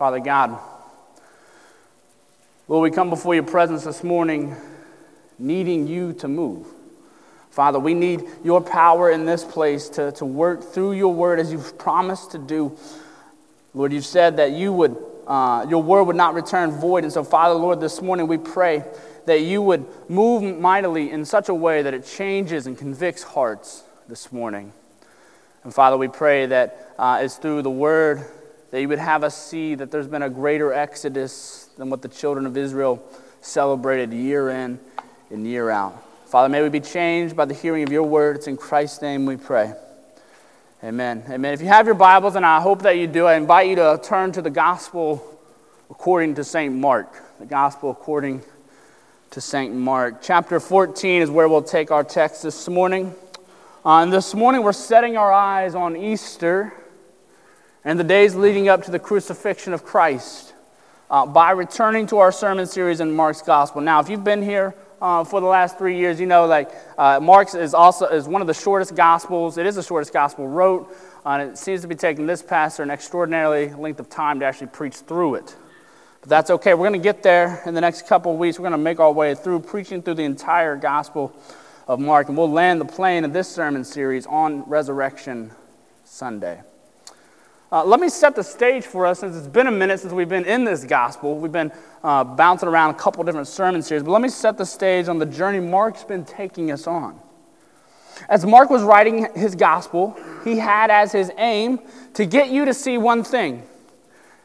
Father God, Lord, we come before your presence this morning needing you to move. Father, we need your power in this place to, to work through your word as you've promised to do. Lord, you've said that you would, uh, your word would not return void. And so, Father, Lord, this morning we pray that you would move mightily in such a way that it changes and convicts hearts this morning. And Father, we pray that uh, it's through the word that you would have us see that there's been a greater exodus than what the children of Israel celebrated year in and year out. Father, may we be changed by the hearing of your word. It's in Christ's name we pray. Amen. Amen. If you have your Bibles, and I hope that you do, I invite you to turn to the gospel according to St. Mark. The gospel according to St. Mark. Chapter 14 is where we'll take our text this morning. Uh, and this morning we're setting our eyes on Easter and the days leading up to the crucifixion of Christ uh, by returning to our sermon series in Mark's Gospel. Now, if you've been here uh, for the last three years, you know like uh, Mark's is also is one of the shortest Gospels. It is the shortest Gospel wrote, uh, and it seems to be taking this pastor an extraordinarily length of time to actually preach through it. But that's okay. We're going to get there in the next couple of weeks. We're going to make our way through preaching through the entire Gospel of Mark, and we'll land the plane of this sermon series on Resurrection Sunday. Uh, let me set the stage for us since it's been a minute since we've been in this gospel. We've been uh, bouncing around a couple different sermon series, but let me set the stage on the journey Mark's been taking us on. As Mark was writing his gospel, he had as his aim to get you to see one thing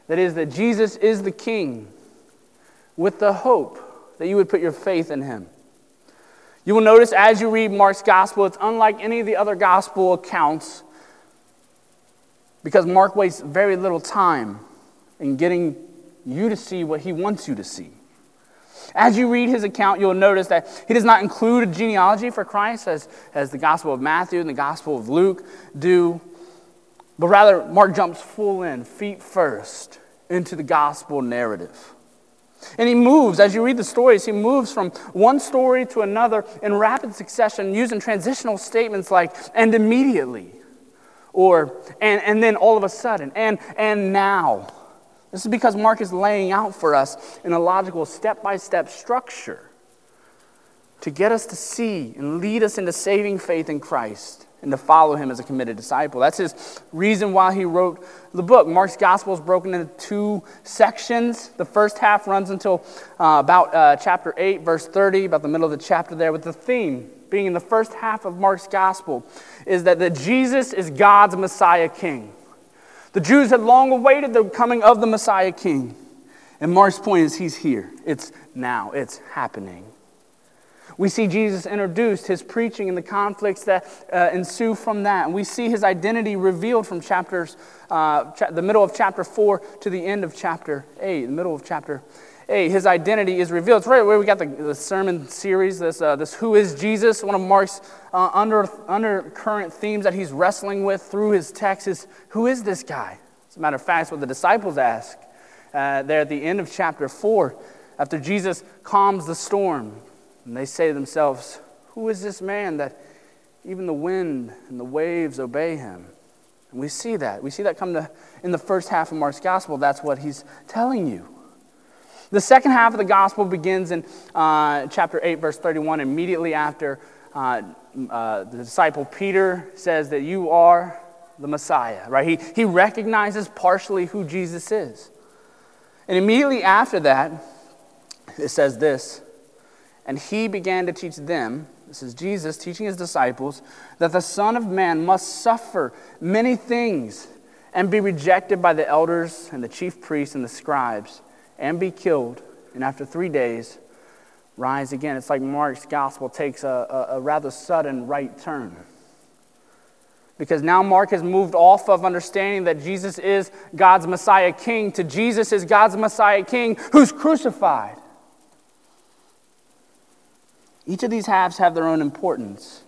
that is, that Jesus is the King, with the hope that you would put your faith in him. You will notice as you read Mark's gospel, it's unlike any of the other gospel accounts because Mark wastes very little time in getting you to see what he wants you to see. As you read his account, you'll notice that he does not include a genealogy for Christ as, as the Gospel of Matthew and the Gospel of Luke do, but rather, Mark jumps full in, feet first, into the gospel narrative. And he moves, as you read the stories, he moves from one story to another in rapid succession using transitional statements like, and immediately, or and, and then all of a sudden, and, and now. This is because Mark is laying out for us in a logical step by step structure to get us to see and lead us into saving faith in Christ and to follow him as a committed disciple. That's his reason why he wrote the book. Mark's gospel is broken into two sections. The first half runs until uh, about uh, chapter 8, verse 30, about the middle of the chapter there, with the theme being in the first half of Mark's gospel, is that, that Jesus is God's Messiah King. The Jews had long awaited the coming of the Messiah King. And Mark's point is he's here. It's now, it's happening. We see Jesus introduced, his preaching, and the conflicts that uh, ensue from that. And we see his identity revealed from chapters, uh, cha- the middle of chapter 4 to the end of chapter 8, the middle of chapter hey, his identity is revealed. It's right where we got the, the sermon series, this, uh, this Who is Jesus? One of Mark's uh, under, undercurrent themes that he's wrestling with through his text is Who is this guy? As a matter of fact, it's what the disciples ask uh, there at the end of chapter 4 after Jesus calms the storm. And they say to themselves, Who is this man that even the wind and the waves obey him? And we see that. We see that come to in the first half of Mark's gospel. That's what he's telling you. The second half of the gospel begins in uh, chapter 8, verse 31, immediately after uh, uh, the disciple Peter says that you are the Messiah, right? He, he recognizes partially who Jesus is. And immediately after that, it says this And he began to teach them, this is Jesus teaching his disciples, that the Son of Man must suffer many things and be rejected by the elders and the chief priests and the scribes and be killed, and after three days, rise again. It's like Mark's gospel takes a, a, a rather sudden right turn. Because now Mark has moved off of understanding that Jesus is God's Messiah King to Jesus is God's Messiah King who's crucified. Each of these halves have their own importance.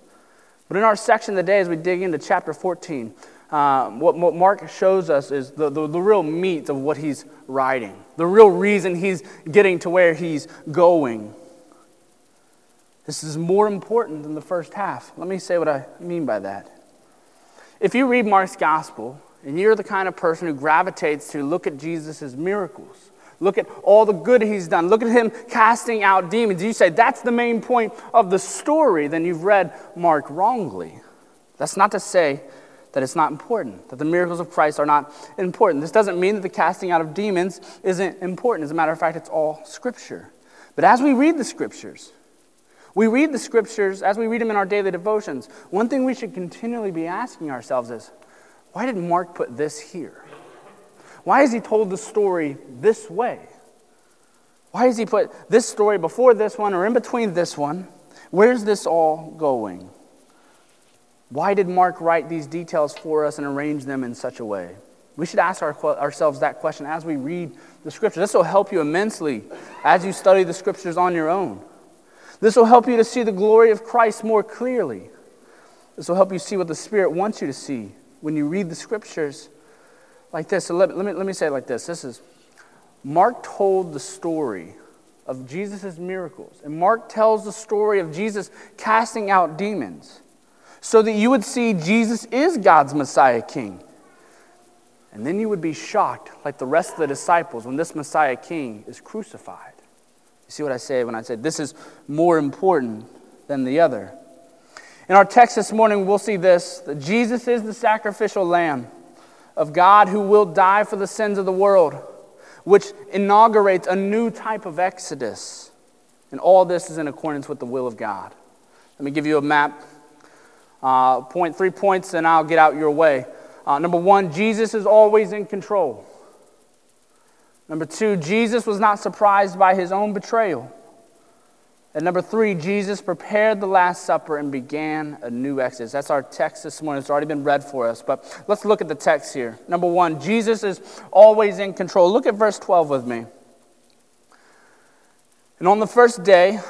But in our section today, as we dig into chapter 14, Um, what, what, Mark shows us is the, the, the real meat of what he's writing, the real reason he's getting to where he's going. This is more important than the first half. Let me say what I mean by that. If you read Mark's gospel and you're the kind of person who gravitates to look at Jesus' miracles, look at all the good he's done, look at him casting out demons, you say that's the main point of the story, then you've read Mark wrongly. That's not to say that it's not important, that the miracles of Christ are not important. This doesn't mean that the casting out of demons isn't important. As a matter of fact, it's all scripture. But as we read the scriptures, we read the scriptures as we read them in our daily devotions. One thing we should continually be asking ourselves is why did Mark put this here? Why has he told the story this way? Why has he put this story before this one or in between this one? Where's this all going? Why did Mark write these details for us and arrange them in such a way? We should ask our, ourselves that question as we read the scriptures. This will help you immensely as you study the scriptures on your own. This will help you to see the glory of Christ more clearly. This will help you see what the Spirit wants you to see when you read the scriptures like this. So let, let, me, let me say it like this. This is Mark told the story of Jesus' miracles. And Mark tells the story of Jesus casting out demons so that you would see Jesus is God's Messiah King. And then you would be shocked, like the rest of the disciples, when this Messiah King is crucified. You see what I say when I say this is more important than the other? In our text this morning, we'll see this that Jesus is the sacrificial lamb of God who will die for the sins of the world, which inaugurates a new type of exodus. And all this is in accordance with the will of God. Let me give you a map. Uh, point three points, and I'll get out your way. Uh, number one, Jesus is always in control. Number two, Jesus was not surprised by his own betrayal. And number three, Jesus prepared the Last Supper and began a new exodus. That's our text this morning. It's already been read for us, but let's look at the text here. Number one, Jesus is always in control. Look at verse 12 with me. And on the first day,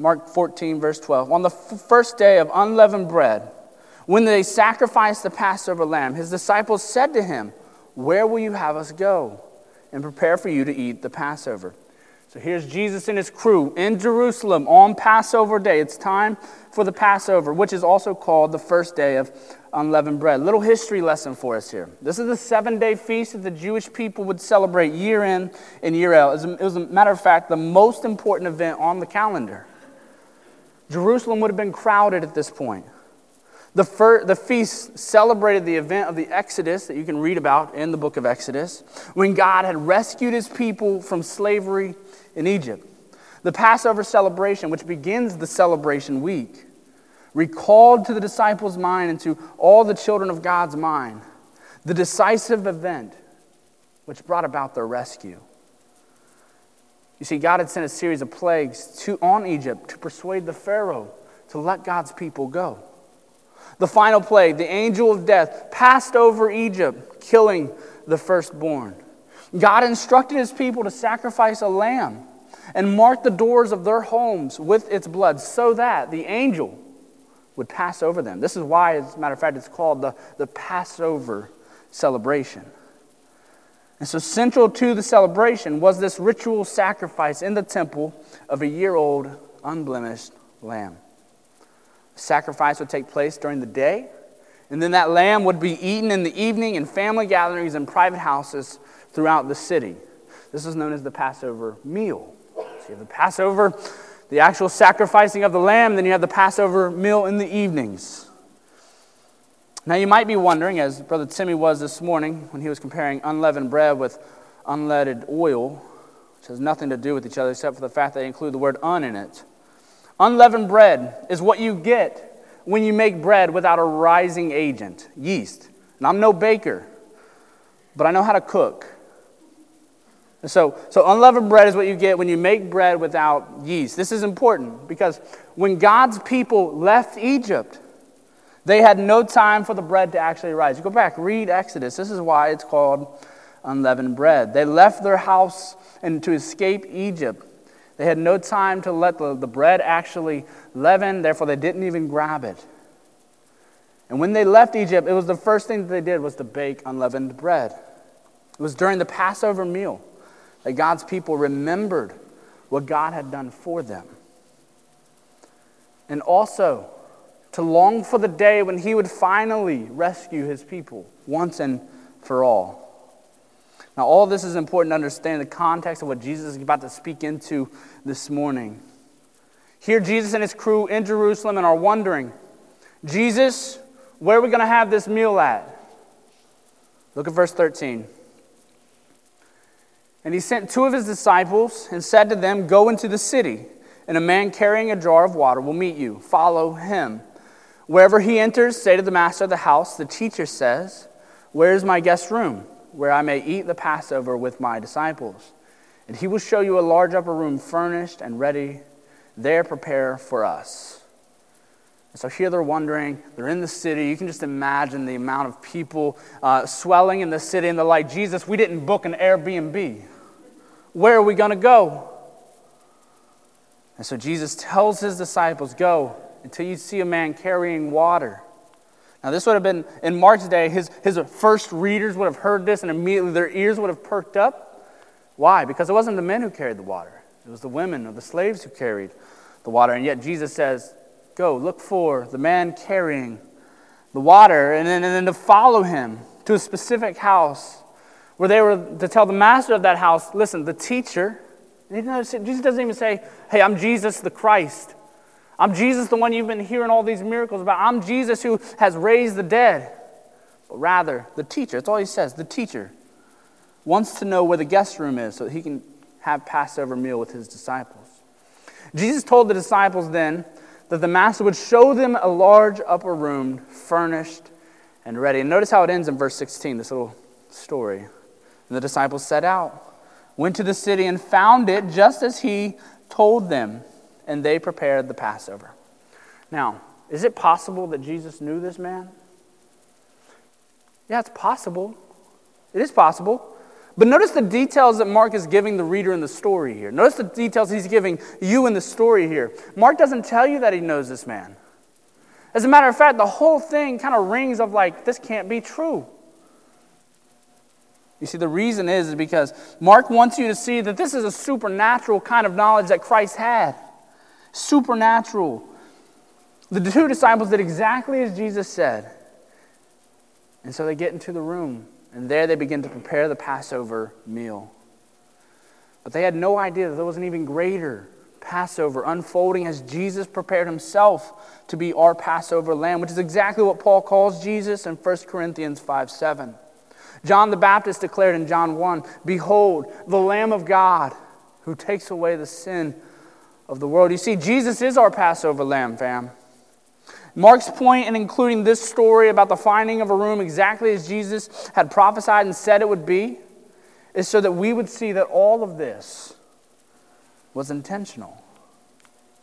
Mark 14, verse 12, on the f- first day of unleavened bread, when they sacrificed the Passover lamb, his disciples said to him, Where will you have us go and prepare for you to eat the Passover? So here's Jesus and his crew in Jerusalem on Passover day. It's time for the Passover, which is also called the first day of unleavened bread. Little history lesson for us here. This is the seven day feast that the Jewish people would celebrate year in and year out. It was, a matter of fact, the most important event on the calendar. Jerusalem would have been crowded at this point. The, fir- the feast celebrated the event of the Exodus that you can read about in the book of Exodus, when God had rescued his people from slavery in Egypt. The Passover celebration, which begins the celebration week, recalled to the disciples' mind and to all the children of God's mind the decisive event which brought about their rescue. You see, God had sent a series of plagues to, on Egypt to persuade the Pharaoh to let God's people go. The final plague, the angel of death, passed over Egypt, killing the firstborn. God instructed his people to sacrifice a lamb and mark the doors of their homes with its blood so that the angel would pass over them. This is why, as a matter of fact, it's called the, the Passover celebration. And so, central to the celebration was this ritual sacrifice in the temple of a year old, unblemished lamb. The sacrifice would take place during the day, and then that lamb would be eaten in the evening in family gatherings and private houses throughout the city. This is known as the Passover meal. So you have the Passover, the actual sacrificing of the lamb, then you have the Passover meal in the evenings. Now you might be wondering, as Brother Timmy was this morning when he was comparing unleavened bread with unleaded oil, which has nothing to do with each other except for the fact that they include the word un in it. Unleavened bread is what you get when you make bread without a rising agent, yeast. And I'm no baker, but I know how to cook. So, so unleavened bread is what you get when you make bread without yeast. This is important because when God's people left Egypt, they had no time for the bread to actually rise. You go back, read Exodus. This is why it's called unleavened bread. They left their house and to escape Egypt. They had no time to let the, the bread actually leaven, therefore they didn't even grab it. And when they left Egypt, it was the first thing that they did was to bake unleavened bread. It was during the Passover meal that God's people remembered what God had done for them. And also to long for the day when He would finally rescue His people once and for all. Now, all this is important to understand the context of what Jesus is about to speak into this morning. Here, Jesus and his crew in Jerusalem and are wondering, Jesus, where are we going to have this meal at? Look at verse 13. And he sent two of his disciples and said to them, Go into the city, and a man carrying a jar of water will meet you. Follow him. Wherever he enters, say to the master of the house, The teacher says, Where is my guest room, where I may eat the Passover with my disciples? And he will show you a large upper room furnished and ready. There prepare for us. And so here they're wondering, they're in the city. You can just imagine the amount of people uh, swelling in the city, and they're like, Jesus, we didn't book an Airbnb. Where are we going to go? And so Jesus tells his disciples, Go until you see a man carrying water. Now, this would have been in Mark's day, his, his first readers would have heard this, and immediately their ears would have perked up. Why? Because it wasn't the men who carried the water, it was the women or the slaves who carried the water. And yet Jesus says, Go, look for the man carrying the water, and then, and then to follow him to a specific house where they were to tell the master of that house, listen, the teacher, Jesus doesn't even say, hey, I'm Jesus the Christ. I'm Jesus, the one you've been hearing all these miracles about. I'm Jesus who has raised the dead. But rather, the teacher, that's all he says, the teacher wants to know where the guest room is so that he can have Passover meal with his disciples. Jesus told the disciples then that the master would show them a large upper room furnished and ready. And notice how it ends in verse 16, this little story. And the disciples set out, went to the city, and found it just as he told them, and they prepared the Passover. Now, is it possible that Jesus knew this man? Yeah, it's possible. It is possible. But notice the details that Mark is giving the reader in the story here. Notice the details he's giving you in the story here. Mark doesn't tell you that he knows this man. As a matter of fact, the whole thing kind of rings of like, this can't be true. You see, the reason is, is because Mark wants you to see that this is a supernatural kind of knowledge that Christ had. Supernatural. The two disciples did exactly as Jesus said. And so they get into the room. And there they begin to prepare the Passover meal. But they had no idea that there was an even greater Passover unfolding as Jesus prepared himself to be our Passover lamb, which is exactly what Paul calls Jesus in 1 Corinthians 5 7. John the Baptist declared in John 1 Behold, the Lamb of God who takes away the sin of the world. You see, Jesus is our Passover lamb, fam. Mark's point in including this story about the finding of a room exactly as Jesus had prophesied and said it would be is so that we would see that all of this was intentional.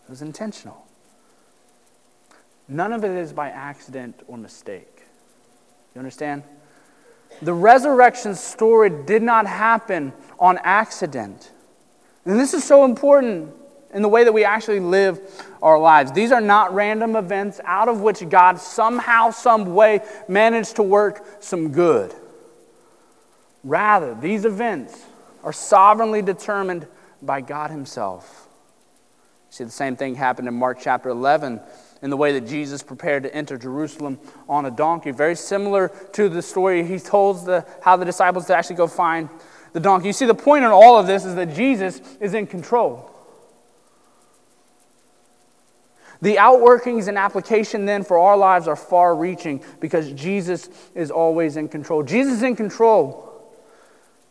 It was intentional. None of it is by accident or mistake. You understand? The resurrection story did not happen on accident. And this is so important in the way that we actually live our lives. These are not random events out of which God somehow, some way managed to work some good. Rather, these events are sovereignly determined by God Himself. See, the same thing happened in Mark chapter 11 in the way that Jesus prepared to enter Jerusalem on a donkey. Very similar to the story he told the, how the disciples to actually go find the donkey. You see, the point in all of this is that Jesus is in control. The outworkings and application then for our lives are far reaching because Jesus is always in control. Jesus is in control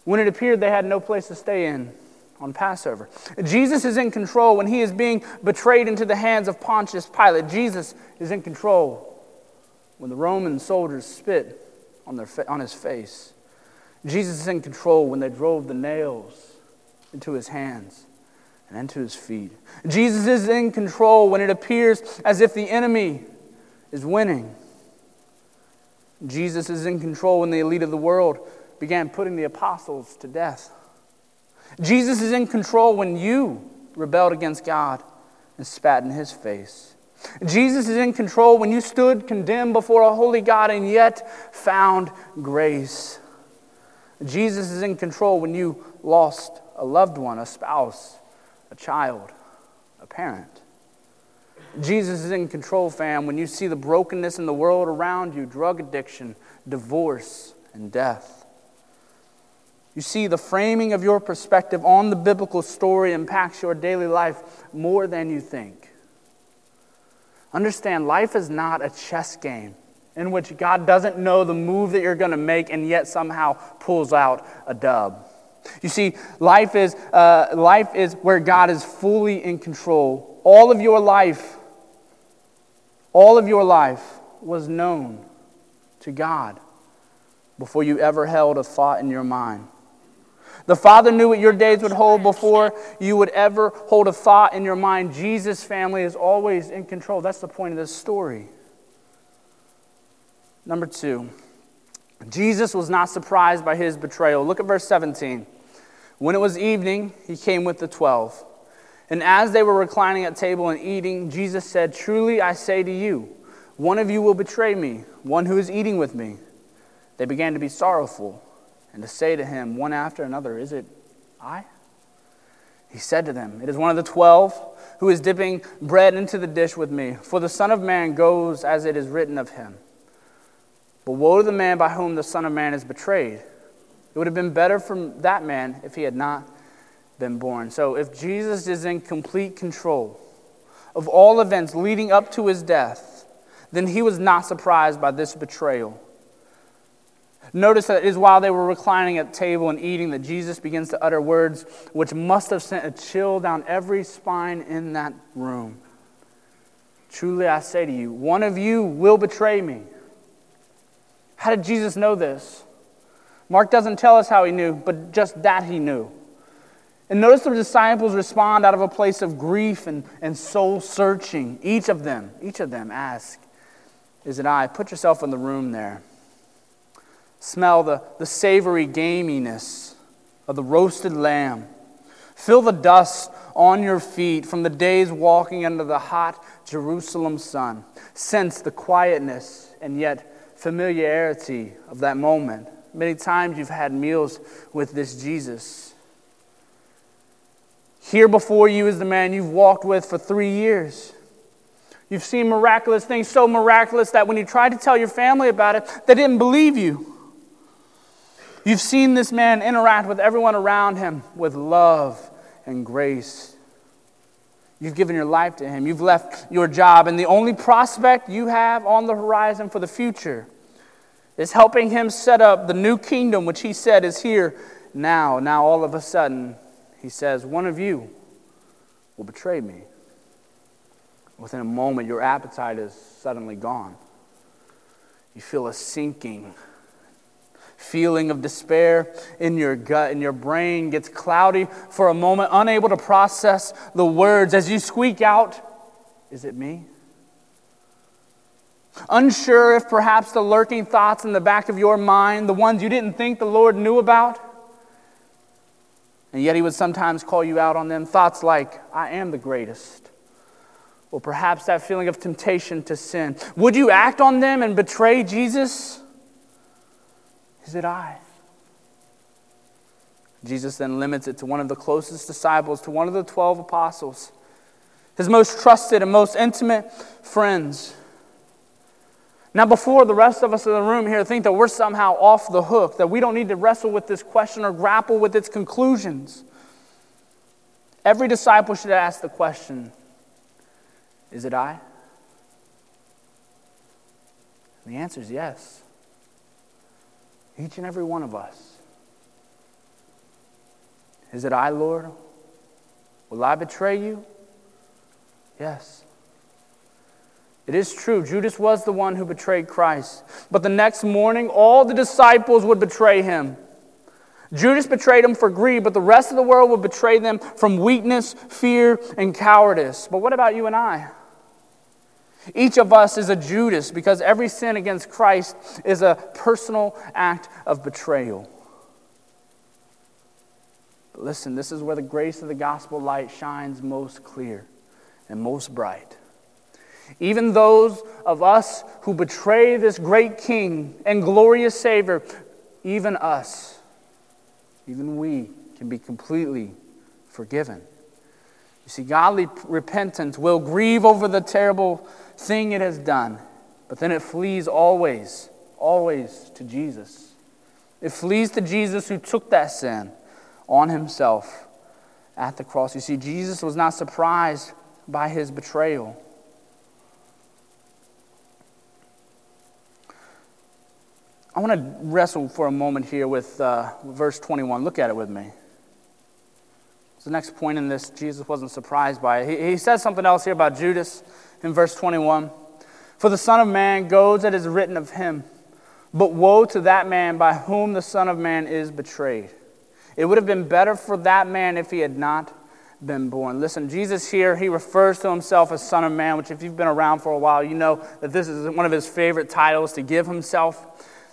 when it appeared they had no place to stay in on Passover. Jesus is in control when he is being betrayed into the hands of Pontius Pilate. Jesus is in control when the Roman soldiers spit on, their fa- on his face. Jesus is in control when they drove the nails into his hands and into his feet. Jesus is in control when it appears as if the enemy is winning. Jesus is in control when the elite of the world began putting the apostles to death. Jesus is in control when you rebelled against God and spat in his face. Jesus is in control when you stood condemned before a holy God and yet found grace. Jesus is in control when you lost a loved one, a spouse, a child, a parent. Jesus is in control, fam, when you see the brokenness in the world around you drug addiction, divorce, and death. You see, the framing of your perspective on the biblical story impacts your daily life more than you think. Understand, life is not a chess game in which God doesn't know the move that you're going to make and yet somehow pulls out a dub. You see, life is, uh, life is where God is fully in control. All of your life, all of your life was known to God before you ever held a thought in your mind. The Father knew what your days would hold before you would ever hold a thought in your mind. Jesus' family is always in control. That's the point of this story. Number two, Jesus was not surprised by his betrayal. Look at verse 17. When it was evening, he came with the twelve. And as they were reclining at table and eating, Jesus said, Truly I say to you, one of you will betray me, one who is eating with me. They began to be sorrowful and to say to him, one after another, Is it I? He said to them, It is one of the twelve who is dipping bread into the dish with me. For the Son of Man goes as it is written of him. But woe to the man by whom the Son of Man is betrayed. It would have been better for that man if he had not been born. So, if Jesus is in complete control of all events leading up to his death, then he was not surprised by this betrayal. Notice that it is while they were reclining at table and eating that Jesus begins to utter words which must have sent a chill down every spine in that room. Truly I say to you, one of you will betray me. How did Jesus know this? Mark doesn't tell us how he knew, but just that he knew. And notice the disciples respond out of a place of grief and, and soul searching. Each of them, each of them ask, Is it I? Put yourself in the room there. Smell the, the savory gaminess of the roasted lamb. Feel the dust on your feet from the days walking under the hot Jerusalem sun. Sense the quietness and yet familiarity of that moment. Many times you've had meals with this Jesus. Here before you is the man you've walked with for three years. You've seen miraculous things, so miraculous that when you tried to tell your family about it, they didn't believe you. You've seen this man interact with everyone around him with love and grace. You've given your life to him. You've left your job, and the only prospect you have on the horizon for the future is helping him set up the new kingdom, which he said is here now. Now, all of a sudden, he says, One of you will betray me. Within a moment, your appetite is suddenly gone. You feel a sinking feeling of despair in your gut and your brain gets cloudy for a moment, unable to process the words as you squeak out, Is it me? Unsure if perhaps the lurking thoughts in the back of your mind, the ones you didn't think the Lord knew about, and yet He would sometimes call you out on them. Thoughts like, I am the greatest. Or perhaps that feeling of temptation to sin. Would you act on them and betray Jesus? Is it I? Jesus then limits it to one of the closest disciples, to one of the 12 apostles, his most trusted and most intimate friends. Now, before the rest of us in the room here think that we're somehow off the hook, that we don't need to wrestle with this question or grapple with its conclusions, every disciple should ask the question Is it I? And the answer is yes. Each and every one of us. Is it I, Lord? Will I betray you? Yes. It is true, Judas was the one who betrayed Christ. But the next morning, all the disciples would betray him. Judas betrayed him for greed, but the rest of the world would betray them from weakness, fear, and cowardice. But what about you and I? Each of us is a Judas because every sin against Christ is a personal act of betrayal. But listen, this is where the grace of the gospel light shines most clear and most bright. Even those of us who betray this great King and glorious Savior, even us, even we can be completely forgiven. You see, godly repentance will grieve over the terrible thing it has done, but then it flees always, always to Jesus. It flees to Jesus who took that sin on himself at the cross. You see, Jesus was not surprised by his betrayal. I want to wrestle for a moment here with uh, verse 21. Look at it with me. It's the next point in this. Jesus wasn't surprised by it. He, he says something else here about Judas in verse 21. For the Son of Man goes as is written of him, but woe to that man by whom the Son of Man is betrayed. It would have been better for that man if he had not been born. Listen, Jesus here, he refers to himself as Son of Man, which, if you've been around for a while, you know that this is one of his favorite titles to give himself.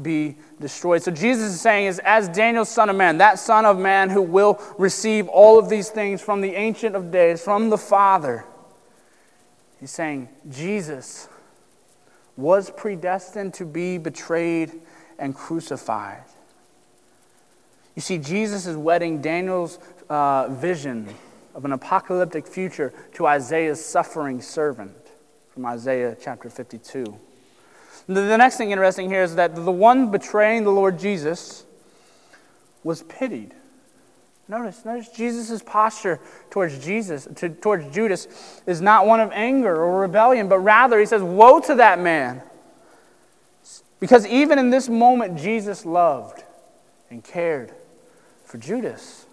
be destroyed. So Jesus is saying is as Daniel's son of man, that son of man who will receive all of these things from the ancient of days, from the Father. He's saying Jesus was predestined to be betrayed and crucified. You see, Jesus is wedding Daniel's uh, vision of an apocalyptic future to Isaiah's suffering servant from Isaiah chapter 52. The next thing interesting here is that the one betraying the Lord Jesus was pitied. Notice, notice Jesus' posture towards Jesus, to, towards Judas, is not one of anger or rebellion, but rather he says, Woe to that man. Because even in this moment, Jesus loved and cared for Judas.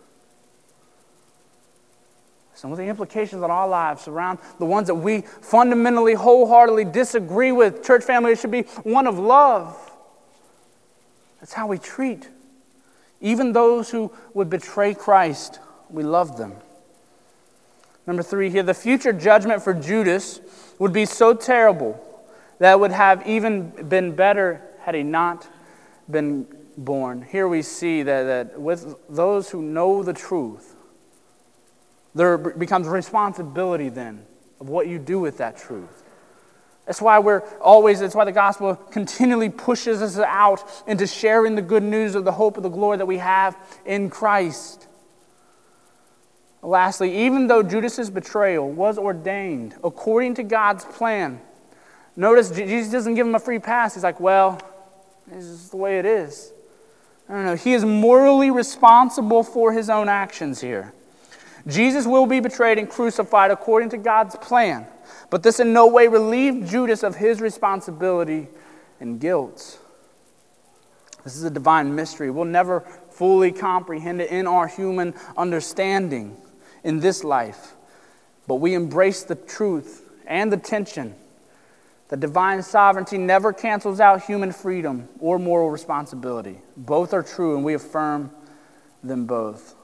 Some of the implications on our lives around the ones that we fundamentally, wholeheartedly disagree with. Church family, it should be one of love. That's how we treat. Even those who would betray Christ, we love them. Number three here, the future judgment for Judas would be so terrible that would have even been better had he not been born. Here we see that, that with those who know the truth, there becomes responsibility then of what you do with that truth. That's why we're always, that's why the gospel continually pushes us out into sharing the good news of the hope of the glory that we have in Christ. Lastly, even though Judas's betrayal was ordained according to God's plan, notice Jesus doesn't give him a free pass. He's like, well, this is the way it is. I don't know. He is morally responsible for his own actions here. Jesus will be betrayed and crucified according to God's plan, but this in no way relieved Judas of his responsibility and guilt. This is a divine mystery. We'll never fully comprehend it in our human understanding in this life, but we embrace the truth and the tension that divine sovereignty never cancels out human freedom or moral responsibility. Both are true, and we affirm them both.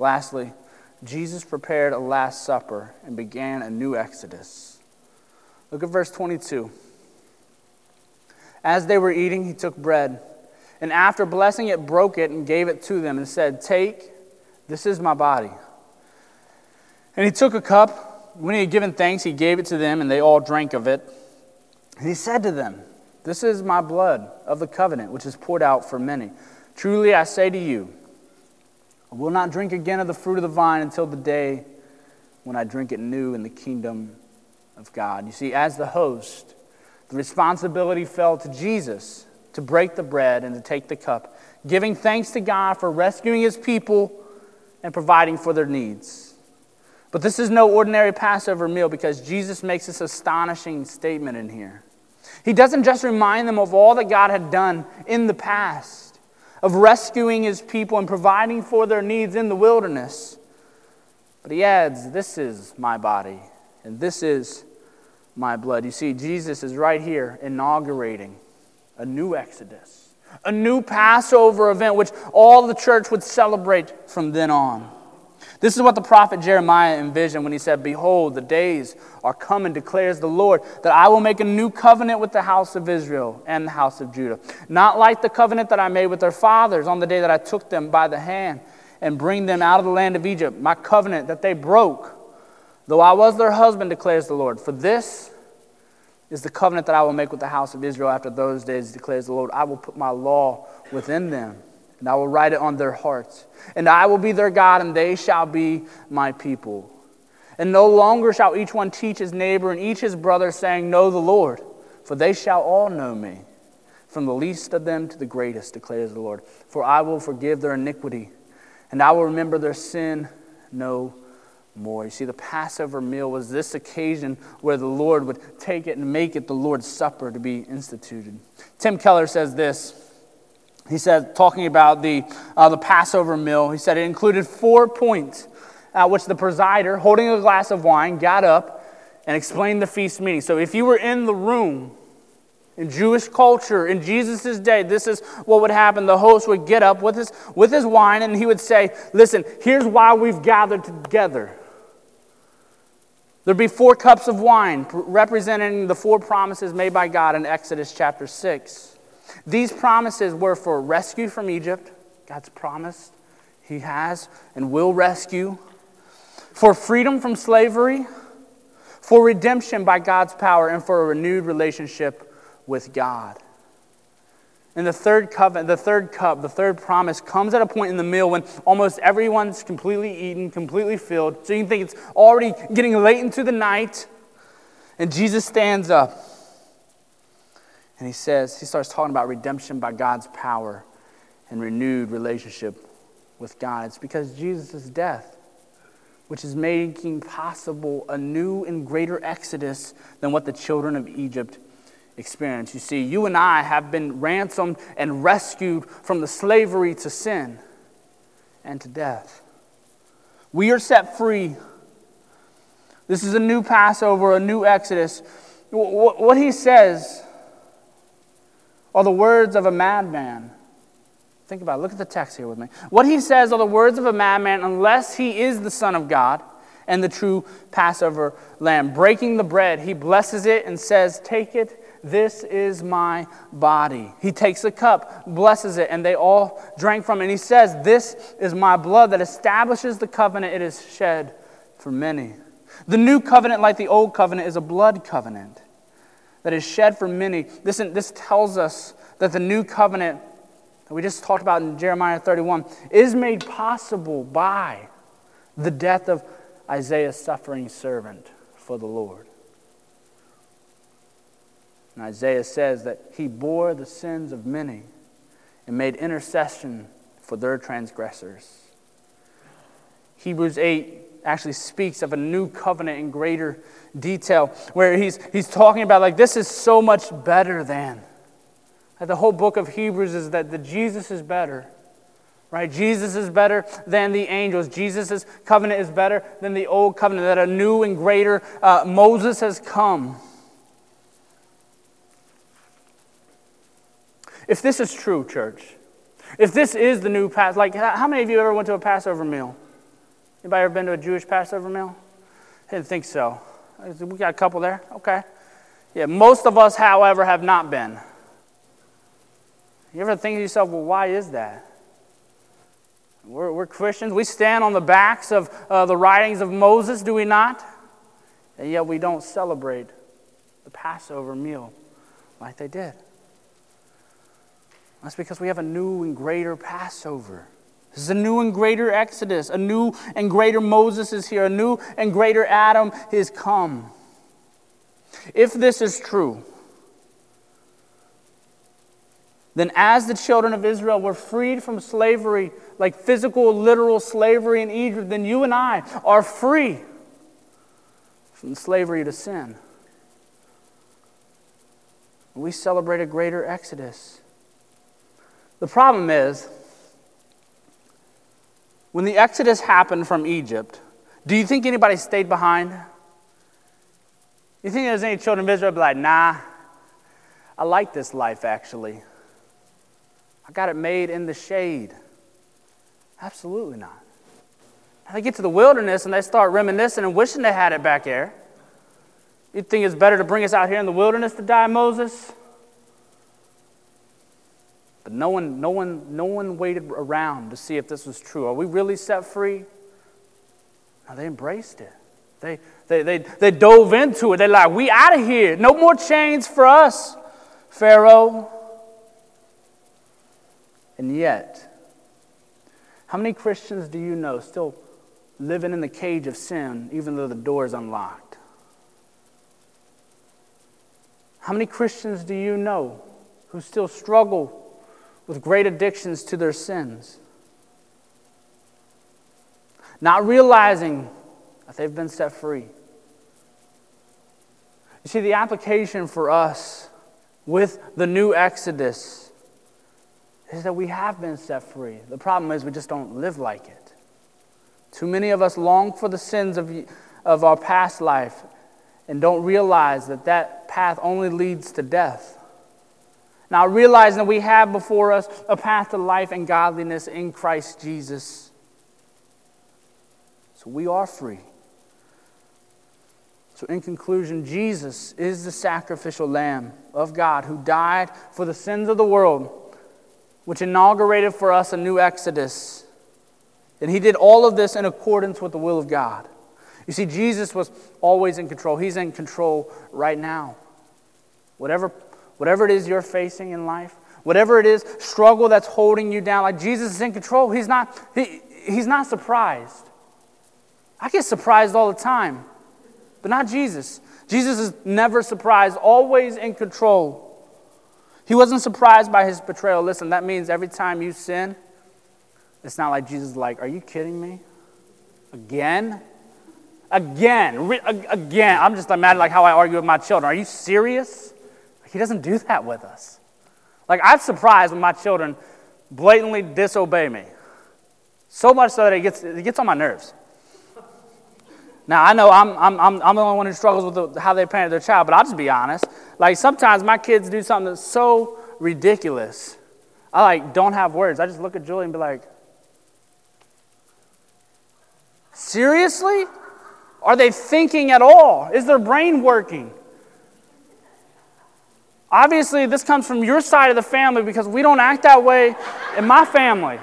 Lastly, Jesus prepared a Last Supper and began a new Exodus. Look at verse 22. As they were eating, he took bread, and after blessing it, broke it and gave it to them and said, Take, this is my body. And he took a cup. When he had given thanks, he gave it to them, and they all drank of it. And he said to them, This is my blood of the covenant, which is poured out for many. Truly I say to you, I will not drink again of the fruit of the vine until the day when I drink it new in the kingdom of God. You see, as the host, the responsibility fell to Jesus to break the bread and to take the cup, giving thanks to God for rescuing his people and providing for their needs. But this is no ordinary Passover meal because Jesus makes this astonishing statement in here. He doesn't just remind them of all that God had done in the past of rescuing his people and providing for their needs in the wilderness. But he adds, This is my body, and this is my blood. You see, Jesus is right here inaugurating a new Exodus, a new Passover event, which all the church would celebrate from then on. This is what the prophet Jeremiah envisioned when he said, Behold, the days are coming, declares the Lord, that I will make a new covenant with the house of Israel and the house of Judah. Not like the covenant that I made with their fathers on the day that I took them by the hand and bring them out of the land of Egypt, my covenant that they broke, Though I was their husband, declares the Lord. For this is the covenant that I will make with the house of Israel after those days, declares the Lord. I will put my law within them, and I will write it on their hearts. And I will be their God, and they shall be my people. And no longer shall each one teach his neighbor and each his brother, saying, Know the Lord, for they shall all know me, from the least of them to the greatest, declares the Lord. For I will forgive their iniquity, and I will remember their sin no more. You see, the Passover meal was this occasion where the Lord would take it and make it the Lord's Supper to be instituted. Tim Keller says this. He said, talking about the, uh, the Passover meal, he said it included four points, at which the presider, holding a glass of wine, got up and explained the feast meaning. So if you were in the room, in Jewish culture, in Jesus' day, this is what would happen. The host would get up with his, with his wine and he would say, Listen, here's why we've gathered together. There'd be four cups of wine representing the four promises made by God in Exodus chapter 6. These promises were for rescue from Egypt, God's promised He has and will rescue, for freedom from slavery, for redemption by God's power, and for a renewed relationship with God. And the third covenant, the third cup, the third promise comes at a point in the meal when almost everyone's completely eaten, completely filled. So you can think it's already getting late into the night. And Jesus stands up and he says, he starts talking about redemption by God's power and renewed relationship with God. It's because Jesus' death, which is making possible a new and greater exodus than what the children of Egypt experienced. You see, you and I have been ransomed and rescued from the slavery to sin and to death. We are set free. This is a new Passover, a new Exodus. What he says are the words of a madman. Think about it. Look at the text here with me. What he says are the words of a madman, unless he is the Son of God and the true Passover lamb. Breaking the bread, he blesses it and says, Take it this is my body. He takes a cup, blesses it, and they all drank from it. And he says, This is my blood that establishes the covenant it is shed for many. The new covenant, like the old covenant, is a blood covenant that is shed for many. This, this tells us that the new covenant that we just talked about in Jeremiah 31 is made possible by the death of Isaiah's suffering servant for the Lord. And Isaiah says that he bore the sins of many and made intercession for their transgressors. Hebrews 8 actually speaks of a new covenant in greater detail, where he's, he's talking about, like, this is so much better than. Like the whole book of Hebrews is that the Jesus is better. Right? Jesus is better than the angels. Jesus' covenant is better than the old covenant, that a new and greater uh, Moses has come. If this is true, church, if this is the new Pass, like how many of you ever went to a Passover meal? Anybody ever been to a Jewish Passover meal? I didn't think so. We got a couple there. Okay. Yeah, most of us, however, have not been. You ever think to yourself, well, why is that? We're, we're Christians. We stand on the backs of uh, the writings of Moses, do we not? And yet we don't celebrate the Passover meal like they did. That's because we have a new and greater Passover. This is a new and greater Exodus. A new and greater Moses is here. A new and greater Adam is come. If this is true, then as the children of Israel were freed from slavery, like physical, literal slavery in Egypt, then you and I are free from slavery to sin. We celebrate a greater Exodus. The problem is, when the Exodus happened from Egypt, do you think anybody stayed behind? You think there's any children of Israel be like, nah, I like this life actually. I got it made in the shade. Absolutely not. They get to the wilderness and they start reminiscing and wishing they had it back there. You think it's better to bring us out here in the wilderness to die, Moses? But no one, no one, no one waited around to see if this was true. Are we really set free? No, they embraced it. They, they, they, they dove into it. They're like, we out of here. No more chains for us, Pharaoh. And yet, how many Christians do you know still living in the cage of sin even though the door is unlocked? How many Christians do you know who still struggle with great addictions to their sins? Not realizing that they've been set free. You see, the application for us with the new Exodus is that we have been set free. The problem is we just don't live like it. Too many of us long for the sins of, of our past life and don't realize that that path only leads to death. Now, realizing that we have before us a path to life and godliness in Christ Jesus. So we are free. So, in conclusion, Jesus is the sacrificial lamb of God who died for the sins of the world, which inaugurated for us a new exodus. And he did all of this in accordance with the will of God. You see, Jesus was always in control. He's in control right now. Whatever, whatever it is you're facing in life, whatever it is, struggle that's holding you down, like Jesus is in control. He's not, he, he's not surprised. I get surprised all the time but not Jesus. Jesus is never surprised, always in control. He wasn't surprised by his betrayal. Listen, that means every time you sin, it's not like Jesus like, Are you kidding me? Again? Again, again. I'm just imagine like how I argue with my children. Are you serious? He doesn't do that with us. Like I'm surprised when my children blatantly disobey me. So much so that it gets, it gets on my nerves. Now, I know I'm, I'm, I'm, the only one who struggles with the, how they parent their child, but I'll just be honest. Like, sometimes my kids do something that's so ridiculous. I, like, don't have words. I just look at Julie and be like, seriously? Are they thinking at all? Is their brain working? Obviously, this comes from your side of the family because we don't act that way in my family.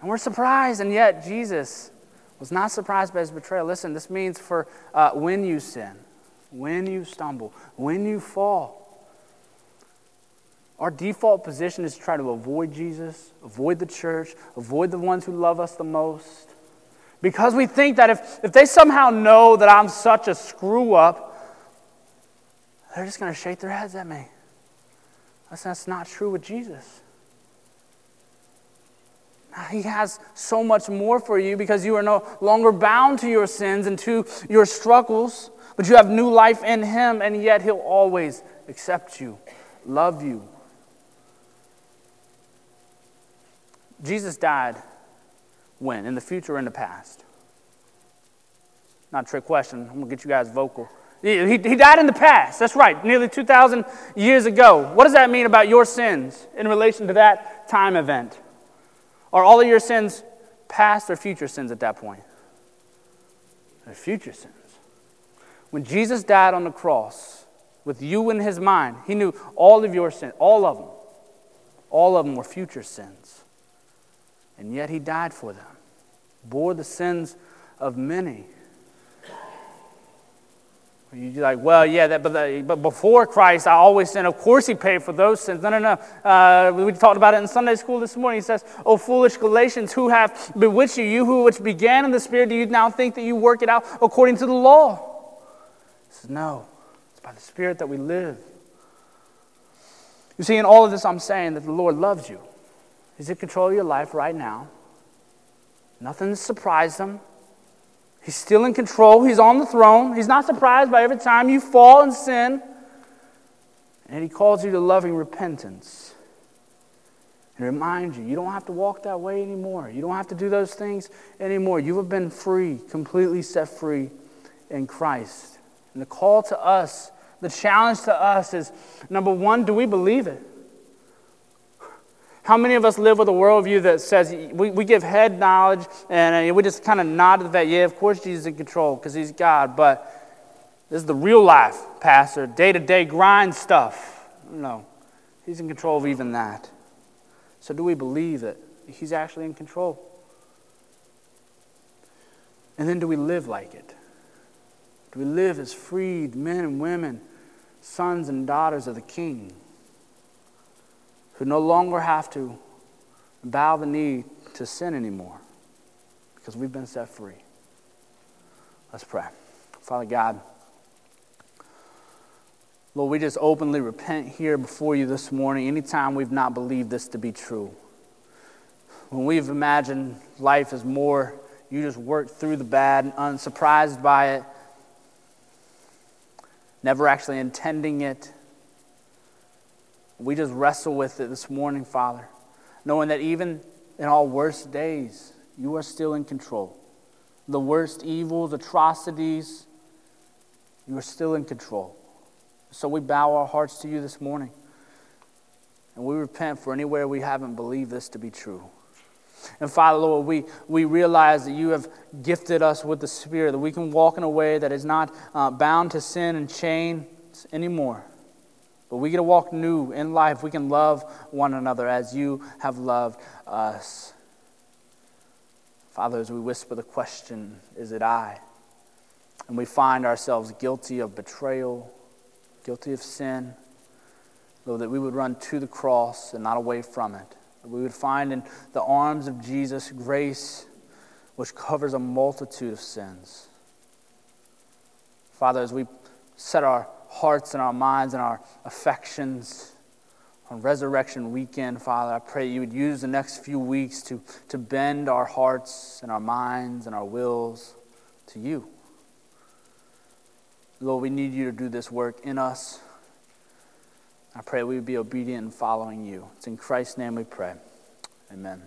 And we're surprised, and yet Jesus was not surprised by his betrayal. Listen, this means for uh, when you sin, when you stumble, when you fall. Our default position is to try to avoid Jesus, avoid the church, avoid the ones who love us the most. Because we think that if, if they somehow know that I'm such a screw up, they're just going to shake their heads at me. That's not true with Jesus. He has so much more for you because you are no longer bound to your sins and to your struggles, but you have new life in Him, and yet He'll always accept you, love you. Jesus died when? In the future or in the past? Not a trick question. I'm going to get you guys vocal. He, he died in the past. That's right, nearly 2,000 years ago. What does that mean about your sins in relation to that time event? Are all of your sins past or future sins at that point? They're future sins. When Jesus died on the cross, with you in his mind, he knew all of your sins, all of them. All of them were future sins. And yet he died for them, bore the sins of many. You're like, well, yeah, that, but, the, but before Christ, I always sin. Of course, He paid for those sins. No, no, no. Uh, we talked about it in Sunday school this morning. He says, "Oh, foolish Galatians, who have bewitched you? You who which began in the Spirit, do you now think that you work it out according to the law?" He says, "No, it's by the Spirit that we live." You see, in all of this, I'm saying that the Lord loves you. He's in control of your life right now. Nothing surprised Him. He's still in control. He's on the throne. He's not surprised by every time you fall and sin. And he calls you to loving repentance. And reminds you, you don't have to walk that way anymore. You don't have to do those things anymore. You have been free, completely set free in Christ. And the call to us, the challenge to us is number one, do we believe it? How many of us live with a worldview that says we, we give head knowledge and uh, we just kind of nod to that? Yeah, of course Jesus is in control because he's God, but this is the real life, Pastor, day to day grind stuff. No, he's in control of even that. So, do we believe that he's actually in control? And then do we live like it? Do we live as freed men and women, sons and daughters of the King, who no longer have to bow the knee to sin anymore because we've been set free? Let's pray. Father God, Lord, we just openly repent here before you this morning anytime we've not believed this to be true. When we've imagined life as more, you just work through the bad, unsurprised by it, never actually intending it. We just wrestle with it this morning, Father, knowing that even in our worst days, you are still in control. The worst evils, atrocities, you are still in control. So we bow our hearts to you this morning. And we repent for anywhere we haven't believed this to be true. And Father, Lord, we, we realize that you have gifted us with the Spirit, that we can walk in a way that is not uh, bound to sin and chains anymore. But we get to walk new in life. We can love one another as you have loved us. Father, as we whisper the question, is it I? And we find ourselves guilty of betrayal, guilty of sin, Lord, that we would run to the cross and not away from it. That we would find in the arms of Jesus grace which covers a multitude of sins. Father, as we set our hearts and our minds and our affections on Resurrection Weekend, Father, I pray you would use the next few weeks to, to bend our hearts and our minds and our wills to you. Lord, we need you to do this work in us. I pray we would be obedient in following you. It's in Christ's name we pray. Amen.